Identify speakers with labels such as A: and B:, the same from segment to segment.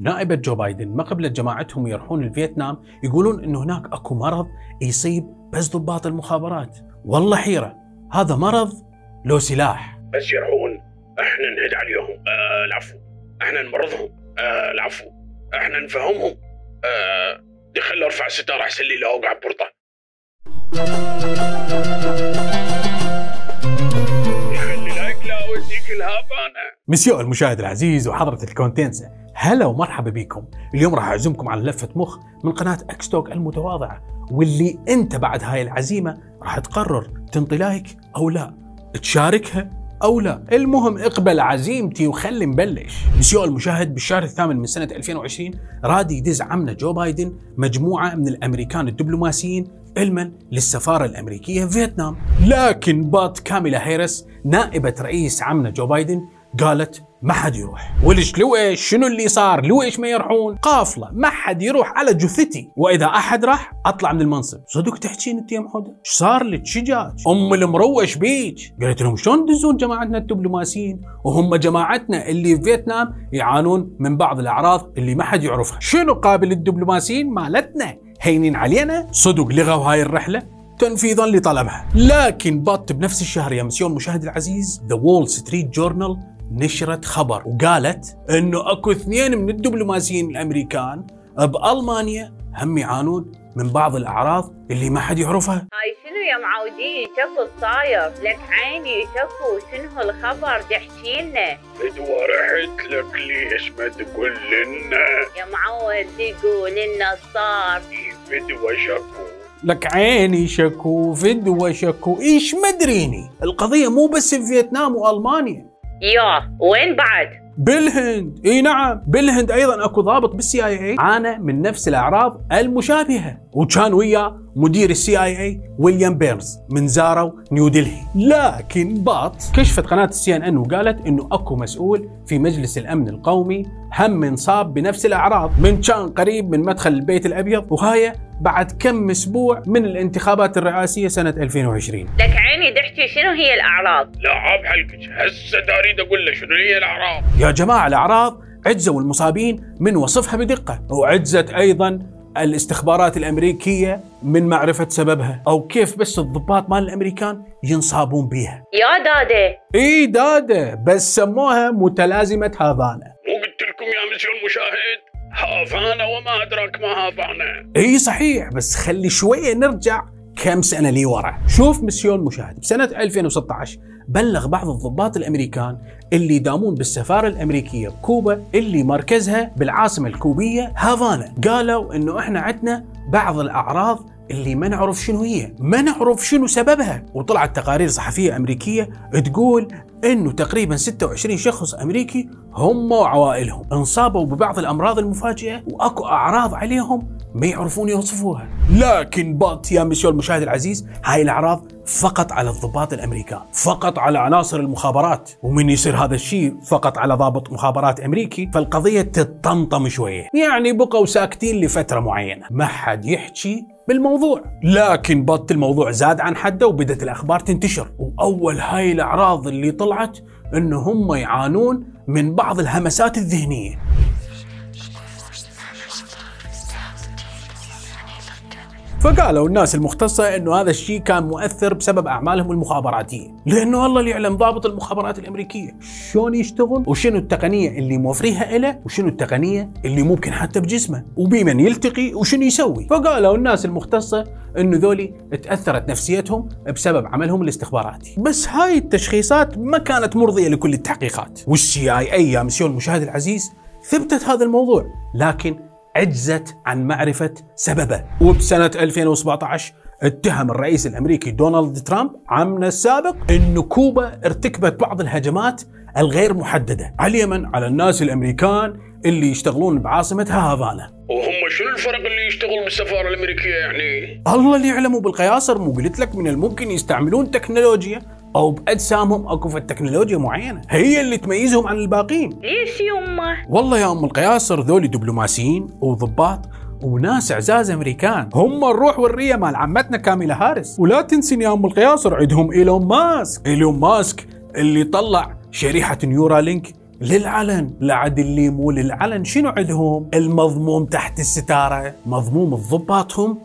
A: نائبة جو بايدن ما قبلت جماعتهم يروحون الفيتنام يقولون انه هناك أكو مرض يصيب بس ضباط المخابرات. والله حيرة هذا مرض لو سلاح.
B: بس يروحون إحنا نهد عليهم. آه العفو. إحنا نمرضهم. آه العفو. إحنا نفهمهم. آه دي خلي أرفع الستاره أحسن لي لو أوقع بورطه يخلي لايك لا اوديك الهافانه
A: مسيو المشاهد العزيز وحضرة الكونتيسة هلا ومرحبا بكم. اليوم راح أعزمكم على لفة مخ من قناة X Talk المتواضعة واللي أنت بعد هاي العزيمة راح تقرر تنطي لايك أو لا تشاركها أو لا. المهم اقبل عزيمتي وخلي نبلش. مسيو المشاهد بالشهر الثامن من سنة 2020 راد يدز عمنا جو بايدن مجموعة من الأمريكان الدبلوماسيين علما للسفارة الأمريكية في فيتنام. لكن but كاميلا هيرس نائبة رئيس عمنا جو بايدن قالت ما حد يروح. وليش لويش؟ شنو اللي صار؟ لويش ما يروحون؟ قافلة. ما حد يروح على جثتي. وإذا أحد راح أطلع من المنصب. صدق تحكين أنت يا محودة إيش صار لك؟ شجاج أم المروش بيك. قالت لهم شلون تدزون جماعتنا الدبلوماسيين؟ وهم جماعتنا اللي في فيتنام يعانون من بعض الأعراض اللي ما حد يعرفها. شنو قابل الدبلوماسيين مالتنا؟ هينين علينا؟ صدق لغوا هاي الرحلة؟ تنفيذا لطلبها. لكن but بنفس الشهر يا مسيو المشاهد العزيز The Wall Street Journal نشرت خبر وقالت إنه أكو اثنين من الدبلوماسيين الأمريكان بألمانيا هم يعانون من بعض الأعراض اللي ما حد يعرفها.
C: هاي شنو يا معودين؟ شكو صاير لك عيني شكو؟ شنو هالخبر؟ تحكي لنا.
B: فدوى رحت لك ليش ما تقول لنا.
C: يا معود تقول لنا صار.
B: فدوى شكو
A: لك عيني شكو فدوة شكو إيش مدريني؟ القضية مو بس في فيتنام وألمانيا.
C: يا وين بعد؟
A: بالهند. إي نعم بالهند أيضا. أكو ضابط بالسي آي إي. عانى من نفس الأعراض المشابهة. وكان وياه مدير السي آي إي ويليام بيرنز من زارو نيودلهي لكن بعد كشفت قناة السي إن إن وقالت إنه أكو مسؤول في مجلس الأمن القومي هم انصاب بنفس الأعراض من كان قريب من مدخل البيت الأبيض وهاي بعد كم أسبوع من الانتخابات الرئاسية سنة 2020
C: لك عيني تحكي شنو هي الأعراض؟
B: لا عاب حلقك هسه اريد أقول له شنو هي الأعراض؟
A: يا جماعة الأعراض عجزوا المصابين من وصفها بدقة وعجزت أيضا الاستخبارات الأمريكية من معرفة سببها أو كيف بس الضباط مال الأمريكان ينصابون بيها.
C: يا دادة.
A: إي دادة بس سموها متلازمة هافانا
B: يا المشاهد؟ هافانا وما ادراك ما هافانا.
A: إي صحيح بس خلي شوية نرجع كم سنة لي ورا. شوف مسيون مشاهد بسنة 2016 بلغ بعض الضباط الأمريكان اللي يدامون بالسفارة الأمريكية بكوبا اللي مركزها بالعاصمة الكوبية هافانا. قالوا إنه إحنا عندنا بعض الأعراض اللي ما نعرف شنو هي ما نعرف شنو سببها. وطلعت تقارير صحفية أمريكية تقول إنه تقريبا 26 شخص أمريكي هم وعوائلهم انصابوا ببعض الأمراض المفاجئة وأكو أعراض عليهم ما يعرفون يوصفوها. لكن بط يا مسيو المشاهد العزيز هاي الأعراض فقط على الضباط الامريكان فقط على عناصر المخابرات. ومن يصير هذا الشيء فقط على ضابط مخابرات أمريكي فالقضية تتطمطم شوية. يعني بقوا ساكتين لفترة معينة. ما حد يحكي بالموضوع. لكن بط الموضوع زاد عن حده وبدت الأخبار تنتشر. وأول هاي الأعراض اللي طلعت إنه هم يعانون من بعض الهمسات الذهنية. فقالوا الناس المختصة إنه هذا الشيء كان مؤثر بسبب أعمالهم المخابراتية، لأنه الله اللي يعلم ضابط المخابرات الأمريكية. شلون يشتغل؟ وشنو التقنية اللي موفريها له وشنو التقنية اللي ممكن حتى بجسمه؟ وبمن يلتقي؟ وشنو يسوي، فقالوا الناس المختصة إنه ذولي تأثرت نفسيتهم بسبب عملهم الاستخباراتي، بس هاي التشخيصات ما كانت مرضية لكل التحقيقات، والسي آي اي يا مسيون المشاهد العزيز ثبتت هذا الموضوع، لكن عجزت عن معرفة سببه. وبسنة 2017 اتهم الرئيس الأمريكي دونالد ترامب عمنا السابق انه كوبا ارتكبت بعض الهجمات الغير محددة على اليمن على الناس الأمريكان اللي يشتغلون بعاصمتها هافانا.
B: وهم شنو الفرق اللي يشتغل بالسفارة الأمريكية يعني؟
A: الله اللي يعلموا بالقياصر مو قلت لك من الممكن يستعملون تكنولوجيا أو باجسامهم أكو في تكنولوجيا معينة. هي اللي تميزهم عن الباقين.
C: ليش يمه
A: والله يا أم القياصر ذولي دبلوماسيين وضباط وناس أعزاز أمريكان. هم الروح والرية مال عمتنا كاميلا هاريس ولا تنسين يا أم القياصر عندهم إيلون ماسك. إيلون ماسك اللي طلع شريحة Neuralink للعلن. لا عاد اللي مو للعلن. شنو عندهم؟ المضموم تحت الستارة. مضموم الضباطهم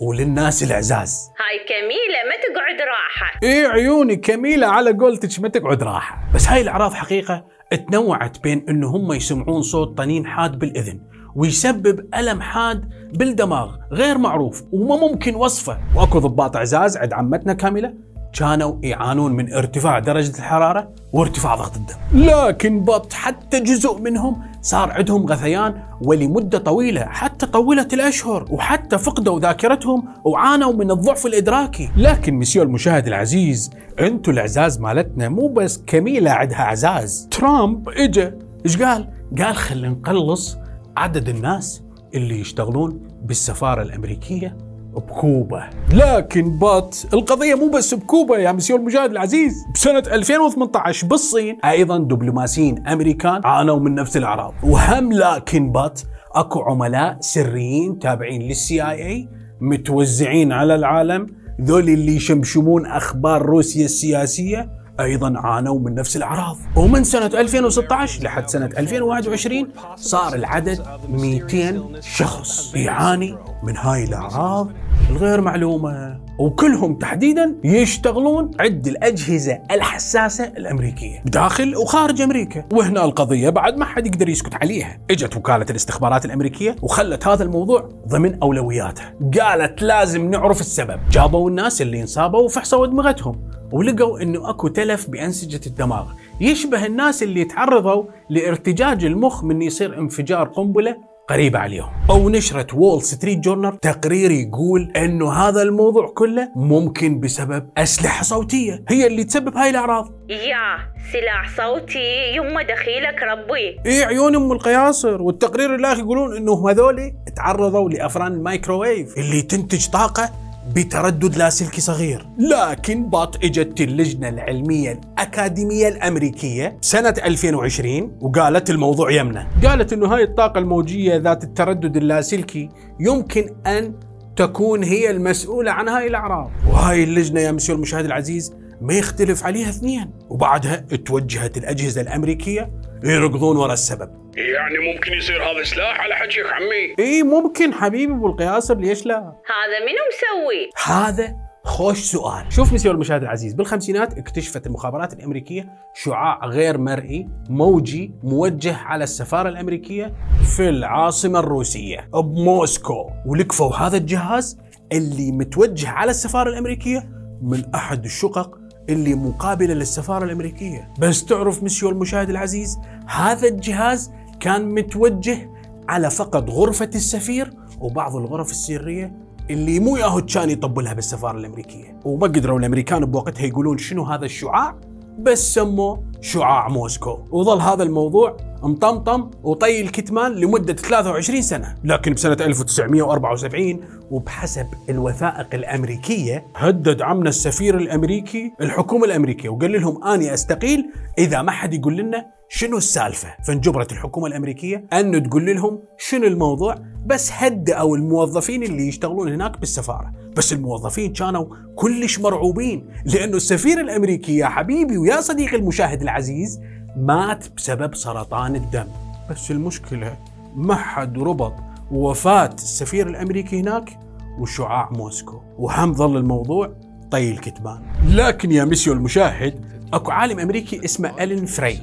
A: وللناس العزاز
C: هاي كميلة ما تقعد راحة.
A: إيه عيوني كميلة على قولتك ما تقعد راحة. بس هاي الاعراض حقيقة تنوعت بين إنه هم يسمعون صوت طنين حاد بالإذن ويسبب ألم حاد بالدماغ غير معروف وما ممكن وصفه. وأكو ضباط إعزاز عند عمتنا كاملة كانوا يعانون من ارتفاع درجة الحرارة وارتفاع ضغط الدم. لكن بط حتى جزء منهم صار عندهم غثيان ولمدة طويلة حتى طولت الأشهر وحتى فقدوا ذاكرتهم وعانوا من الضعف الإدراكي. لكن مسيو المشاهد العزيز انتو الأعزاز مالتنا مو بس كميلة عندها أعزاز. ترامب إجا إيش قال؟ قال خلينا نقلص عدد الناس اللي يشتغلون بالسفارة الأمريكية بكوبا لكن بات القضية مو بس بكوبا يا مسيو المشاهد العزيز. بسنة 2018 بالصين أيضا دبلوماسيين أمريكان عانوا من نفس الأعراض. وهم لكن بات أكو عملاء سريين تابعين للسي آي إي متوزعين على العالم. ذول اللي يشمشمون أخبار روسيا السياسية أيضا عانوا من نفس الأعراض. ومن سنة 2016 لحد سنة 2021 صار العدد 200 شخص يعاني من هاي الأعراض الغير معلومة. وكلهم تحديدا يشتغلون عند الأجهزة الحساسة الأمريكية داخل وخارج أمريكا. وهنا القضية بعد ما حد يقدر يسكت عليها. إجت وكالة الاستخبارات الأمريكية وخلت هذا الموضوع ضمن اولوياتها قالت لازم نعرف السبب. جابوا الناس اللي انصابوا وفحصوا ادمغتهم ولقوا إنه أكو تلف بأنسجة الدماغ. يشبه الناس اللي تعرضوا لارتجاج المخ من يصير انفجار قنبلة قريبة عليهم. ونشرت وول ستريت جورنال تقرير يقول أنه هذا الموضوع كله ممكن بسبب أسلحة صوتية. هي اللي تسبب هاي الأعراض.
C: يا سلاح صوتي يما دخيلك ربي.
A: إيه عيون أم القياصر. والتقرير الآخر يقولون إنه هذول تعرضوا لأفران الميكروويف اللي تنتج طاقة بتردد لاسلكي صغير. لكن بات إجت اللجنة العلمية الأكاديمية الأمريكية سنة 2020 وقالت الموضوع يمنى قالت أنه هاي الطاقة الموجية ذات التردد اللاسلكي يمكن أن تكون هي المسؤولة عن هاي الأعراض. وهاي اللجنة يا مسيو المشاهد العزيز ما يختلف عليها اثنين. وبعدها توجهت الأجهزة الأمريكية يركضون ورا السبب.
B: يعني ممكن يصير هذا سلاح على حكيك عمي؟
A: إي ممكن حبيبي أبو القياصر ليش لا؟
C: هذا منو مسوي؟
A: هذا خوش سؤال. شوف مسيو المشاهد العزيز بالخمسينات اكتشفت المخابرات الأمريكية شعاع غير مرئي موجي موجه على السفارة الأمريكية في العاصمة الروسية بموسكو. ولقفوا هذا الجهاز اللي متوجه على السفارة الأمريكية من أحد الشقق اللي مقابلة للسفارة الأمريكية. بس تعرف مسيو المشاهد العزيز هذا الجهاز كان متوجه على فقط غرفة السفير وبعض الغرف السرية اللي مو ياهو كان يطبلها بالسفارة الأمريكية. وما قدروا الأمريكان بوقتها يقولون شنو هذا الشعاع بس سموه شعاع موسكو. وظل هذا الموضوع مطمطم وطي الكتمان لمدة 23 سنة. لكن بسنة 1974 وبحسب الوثائق الأمريكية هدد عمنا السفير الأمريكي الحكومة الأمريكية وقال لهم أني أستقيل إذا ما حد يقول لنا شنو السالفة. فانجبرت الحكومة الأمريكية أن تقول لهم شنو الموضوع بس هدأوا الموظفين اللي يشتغلون هناك بالسفارة. بس الموظفين كانوا كلش مرعوبين لأنه السفير الأمريكي يا حبيبي ويا صديقي المشاهد العزيز مات بسبب سرطان الدم. بس المشكلة؟ ما حد ربط وفاة السفير الأمريكي هناك وشعاع موسكو. وهم ظل الموضوع طي الكتمان لكن يا مسيو المشاهد أكو عالم أمريكي اسمه ألين فري.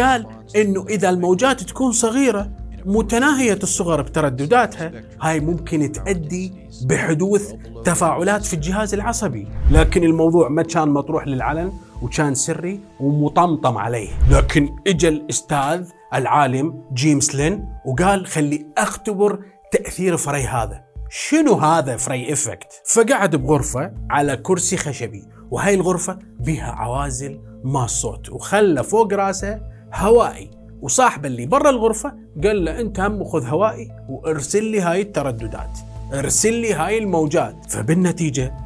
A: قال إنه إذا الموجات تكون صغيرة متناهية الصغر بتردداتها هاي ممكن تؤدي بحدوث تفاعلات في الجهاز العصبي. لكن الموضوع ما كان مطروح للعلن وكان سري ومطمطم عليه. لكن اجى الأستاذ العالم جيمس لين وقال خلي أختبر تأثير Frey هذا. شنو هذا Frey effect؟ فقعد بغرفة على كرسي خشبي وهاي الغرفة بها عوازل ما صوت وخلى فوق راسه هوائي. وصاحبه اللي برا الغرفة قال له أنت هم خذ هوائي وارسل لي هاي الترددات ارسل لي هاي الموجات. فبالنتيجة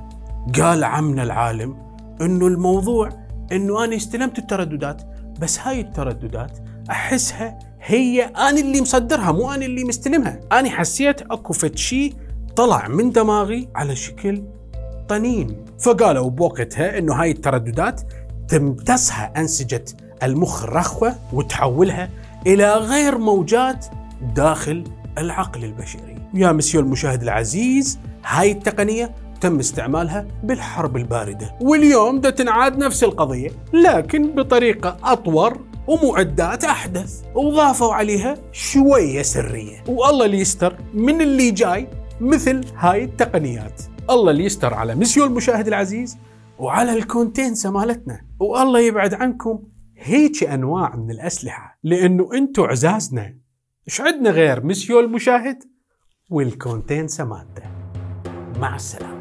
A: قال عمنا العالم إنه الموضوع إنه أنا استلمت الترددات بس هاي الترددات أحسها هي أنا اللي مصدرها مو أنا اللي مستلمها. أنا حسيت أكو فد شيء طلع من دماغي على شكل طنين. فقالوا بوقتها إنه هاي الترددات تمتصها أنسجة المخ الرخوة وتحولها إلى غير موجات داخل العقل البشري. يا مسيو المشاهد العزيز هاي التقنية تم استعمالها بالحرب الباردة. واليوم ده تنعاد نفس القضية لكن بطريقة أطور ومعدات أحدث. وضافوا عليها شوية سرية. والله اللي يستر من اللي جاي مثل هاي التقنيات. الله اللي يستر على مسيو المشاهد العزيز وعلى الكونتينسا مالتنا. والله يبعد عنكم هيك أنواع من الأسلحة لأنه أنتم عزازنا. إيش عندنا غير مسيو المشاهد؟ والكونتينسا مالته. مع السلامة.